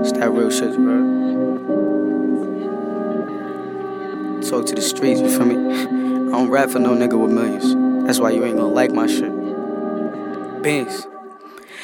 It's that real shit, bro. Talk to the streets, you feel me? I don't rap for no nigga with millions. That's why you ain't gonna like my shit. Beans.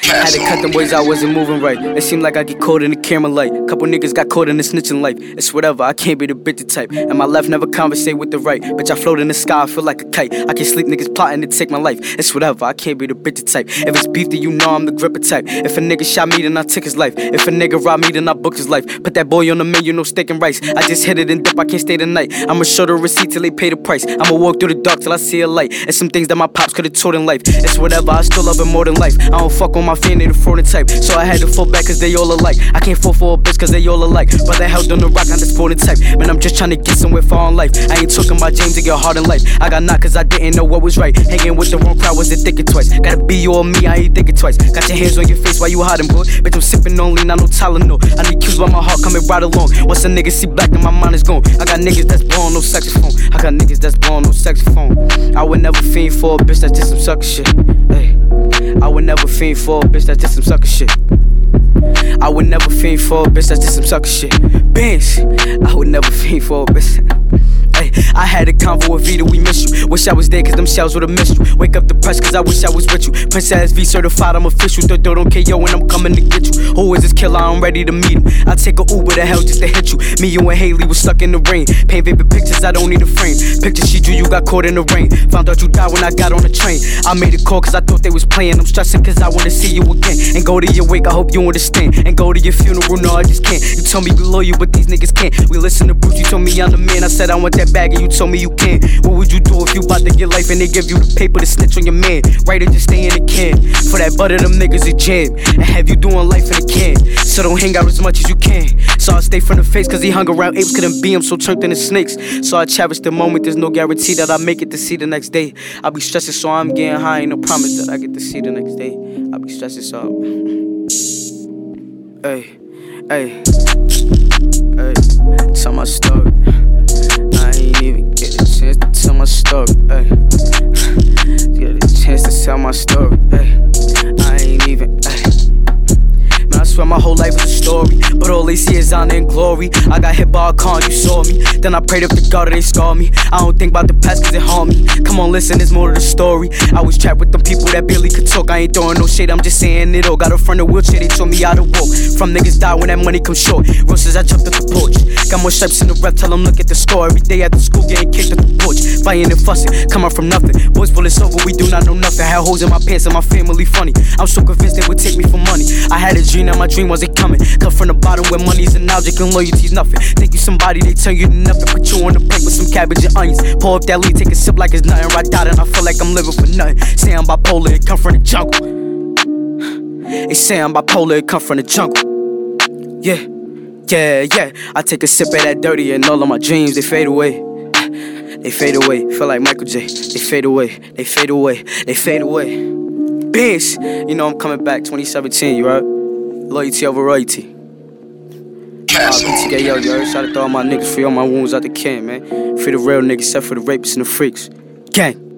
Had to cut them boys, I wasn't moving right. It seemed like I get caught in the camera light. Couple niggas got caught in the snitching life. It's whatever, I can't be the bitter type. And my left never conversate with the right. Bitch, I float in the sky, I feel like a kite. I can't sleep niggas plotting to take my life. It's whatever, I can't be the bitter type. If it's beef, then you know I'm the gripper type. If a nigga shot me, then I took his life. If a nigga robbed me, then I booked his life. Put that boy on the menu, no steak and rice. I just hit it and dip, I can't stay the night. I'ma show the receipt till they pay the price. I'ma walk through the dark till I see a light. It's some things that my pops could've taught in life. It's whatever, I still love it more than life. I don't fuck on my fan, they the and type. So I had to fall back cause they all alike. I can't fall for a bitch cause they all alike. But they held on the rock, I'm the sporting type. Man, I'm just trying to get somewhere far in life. I ain't talking about James to get hard in life. I got knocked cause I didn't know what was right. Hanging with the wrong crowd wasn't thinking twice. Gotta be you or me, I ain't thinking twice. Got your hands on your face while you hiding, boy. Bitch, I'm sipping on lean, no Tylenol. I need cues by my heart coming right along. Once a nigga see black, then my mind is gone. I got niggas that's blowing no saxophone. I got niggas that's blowing no saxophone. I would never fiend for a bitch that's just some sucker shit. Hey. I would never fiend for a bitch that's just some sucker shit. I would never fiend for a bitch that's just some sucker shit. Bench, I would never fiend for a bitch. I had a convo with Vita, we miss you. Wish I was there, cause them shells would've missed you. Wake up depressed, cause I wish I was with you. Princess V certified, I'm official. Dodo don't KO when I'm coming to get you. Who is this killer? I'm ready to meet him. I take a Uber to hell just to hit you. Me, you, and Haley was stuck in the rain. Paint vivid pictures, I don't need a frame. Pictures she drew, you got caught in the rain. Found out you died when I got on the train. I made a call cause I thought they was playing. I'm stressing cause I wanna see you again. And go to your wake, I hope you understand. And go to your funeral, no, I just can't. You told me be loyal, but these niggas can't. We listen to Bruce, you told me I'm the man. I said I want that and you told me you can't. What would you do if you about to get life and they give you the paper to snitch on your man? Right or just stay in the can. For that butter, them niggas a jam. And have you doing life in a can. So don't hang out as much as you can. So I stay from the face, cause he hung around apes, couldn't be him, so turned into snakes. So I cherish the moment, there's no guarantee that I make it to see the next day. I be stressing, so I'm getting high, ain't no promise that I get to see the next day. I be stressing, so. Hey, hey, hey, tell my story. Story. Hey, get a chance to tell my story. Hey, I ain't even. Hey. Man, I swear my whole life is a story, but all they see is honor and glory. I got hit by a car, you saw me. Then I prayed up to God that they scar me. I don't think about the past cause it harm me. Come on, listen, there's more to the story. I was trapped with them people that barely could talk. I ain't throwing no shade, I'm just saying it all. Got a friend in a wheelchair, they told me how to walk. From niggas die when that money comes short. Roses, I jumped up the porch. Got more stripes in the rep, tell them look at the score. Every day at the school, getting kicked at the porch. Fighting and fussing, coming from nothing. Boys, pull it's over, we do not know nothing. Had holes in my pants and my family funny. I'm so convinced they would take me for money. I had a dream, now my dream wasn't coming. Come from the bottom where money's an object and loyalty's nothing. Think you somebody, they turn you to nothing. Put you on the plate with some cabbage and onions. Pour up that lead, take a sip like it's nothing. Right out and I feel like I'm living for nothing. Say I'm bipolar, it come from the jungle. They say I'm bipolar, it come from the jungle. Yeah, yeah, yeah. I take a sip of that dirty and all of my dreams, they fade away. They fade away, feel like Michael J. They fade away, they fade away, they fade away. Bitch, you know I'm coming back 2017, you right? Loyalty over royalty. RBTK, yo, heard? Shout out to all my niggas, free all my wounds out the can, man. Free the real niggas, except for the rapists and the freaks. Gang.